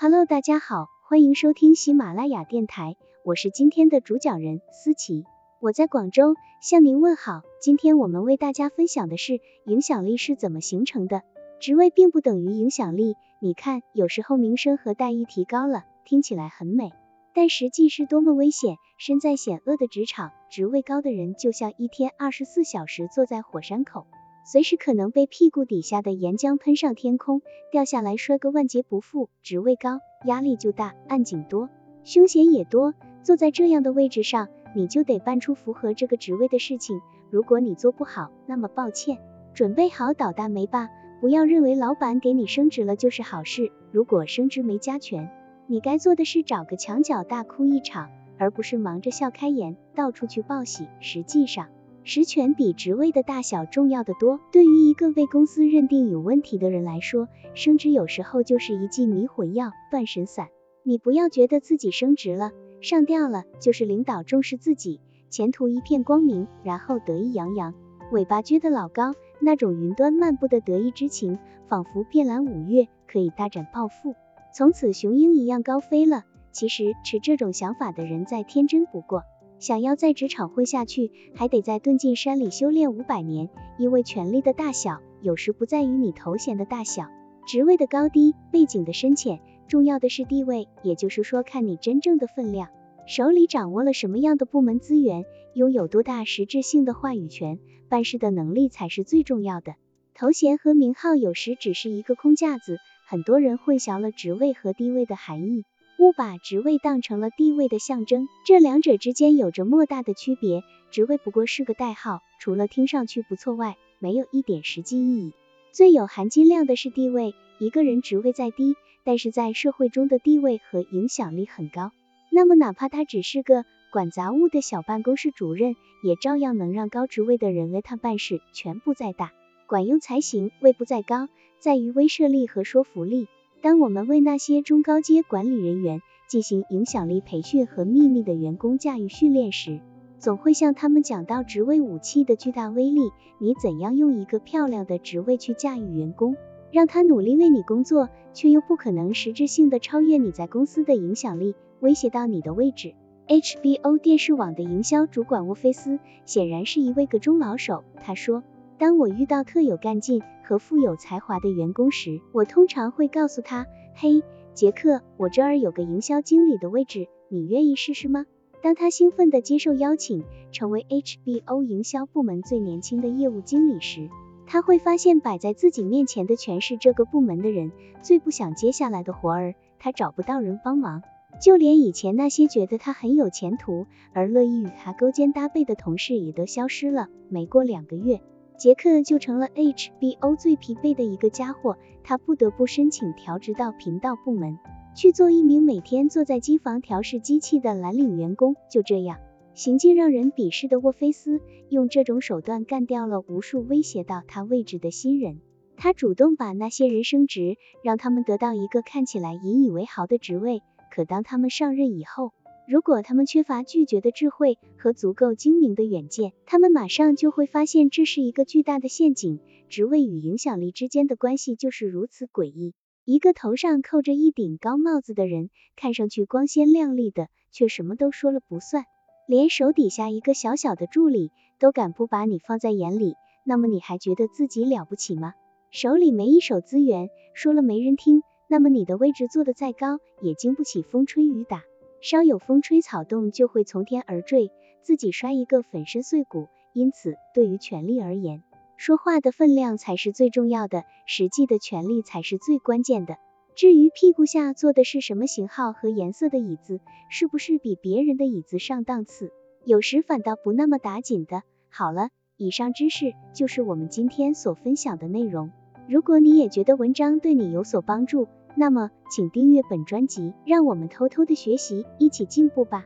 Hello，大家好，欢迎收听喜马拉雅电台，我是今天的主讲人思琪，我在广州向您问好。今天我们为大家分享的是影响力是怎么形成的。职位并不等于影响力，你看，有时候名声和待遇提高了，听起来很美，但实际是多么危险。身在险恶的职场，职位高的人就像一天二十四小时坐在火山口。随时可能被屁股底下的岩浆喷上天空，掉下来摔个万劫不复。职位高，压力就大，暗警多，凶险也多。坐在这样的位置上，你就得办出符合这个职位的事情。如果你做不好，那么抱歉，准备好倒大霉吧。不要认为老板给你升职了就是好事。如果升职没加权，你该做的是找个墙角大哭一场，而不是忙着笑开颜，到处去报喜。实际上，实权比职位的大小重要的多。对于一个被公司认定有问题的人来说，升职有时候就是一剂迷魂药、断神散。你不要觉得自己升职了、上吊了，就是领导重视自己，前途一片光明，然后得意洋洋，尾巴撅得老高，那种云端漫步的得意之情，仿佛遍览五岳，可以大展抱负，从此雄鹰一样高飞了。其实持这种想法的人再天真不过。想要在职场混下去，还得在遁进山里修炼五百年。因为权力的大小，有时不在于你头衔的大小、职位的高低、背景的深浅，重要的是地位，也就是说，看你真正的分量，手里掌握了什么样的部门资源，拥有多大实质性的话语权，办事的能力才是最重要的。头衔和名号有时只是一个空架子，很多人混淆了职位和地位的含义。误把职位当成了地位的象征，这两者之间有着莫大的区别。职位不过是个代号，除了听上去不错外，没有一点实际意义。最有含金量的是地位，一个人职位再低，但是在社会中的地位和影响力很高，那么哪怕他只是个管杂物的小办公室主任，也照样能让高职位的人为他办事，权不在大，管用才行。位不在高，在于威慑力和说服力。当我们为那些中高阶管理人员进行影响力培训和秘密的员工驾驭训练时，总会向他们讲到职位武器的巨大威力。你怎样用一个漂亮的职位去驾驭员工，让他努力为你工作，却又不可能实质性的超越你在公司的影响力，威胁到你的位置？HBO 电视网的营销主管沃菲斯显然是一位个中老手，他说。当我遇到特有干劲和富有才华的员工时，我通常会告诉他：“嘿，杰克，我这儿有个营销经理的位置，你愿意试试吗？”当他兴奋地接受邀请，成为 HBO 营销部门最年轻的业务经理时，他会发现摆在自己面前的全是这个部门的人最不想接下来的活儿，他找不到人帮忙，就连以前那些觉得他很有前途而乐意与他勾肩搭背的同事也都消失了。没过两个月。杰克就成了 HBO 最疲惫的一个家伙，他不得不申请调职到频道部门，去做一名每天坐在机房调试机器的蓝领员工。就这样，行径让人鄙视的沃菲斯，用这种手段干掉了无数威胁到他位置的新人。他主动把那些人升职，让他们得到一个看起来引以为豪的职位。可当他们上任以后，如果他们缺乏拒绝的智慧和足够精明的远见，他们马上就会发现这是一个巨大的陷阱。职位与影响力之间的关系就是如此诡异。一个头上扣着一顶高帽子的人，看上去光鲜亮丽的，却什么都说了不算，连手底下一个小小的助理都敢不把你放在眼里，那么你还觉得自己了不起吗？手里没一手资源，说了没人听，那么你的位置坐得再高，也经不起风吹雨打。稍有风吹草动就会从天而坠，自己摔一个粉身碎骨。因此，对于权力而言，说话的分量才是最重要的，实际的权力才是最关键的。至于屁股下坐的是什么型号和颜色的椅子，是不是比别人的椅子上档次，有时反倒不那么打紧的。好了，以上知识就是我们今天所分享的内容。如果你也觉得文章对你有所帮助，那么，请订阅本专辑，让我们偷偷的学习，一起进步吧。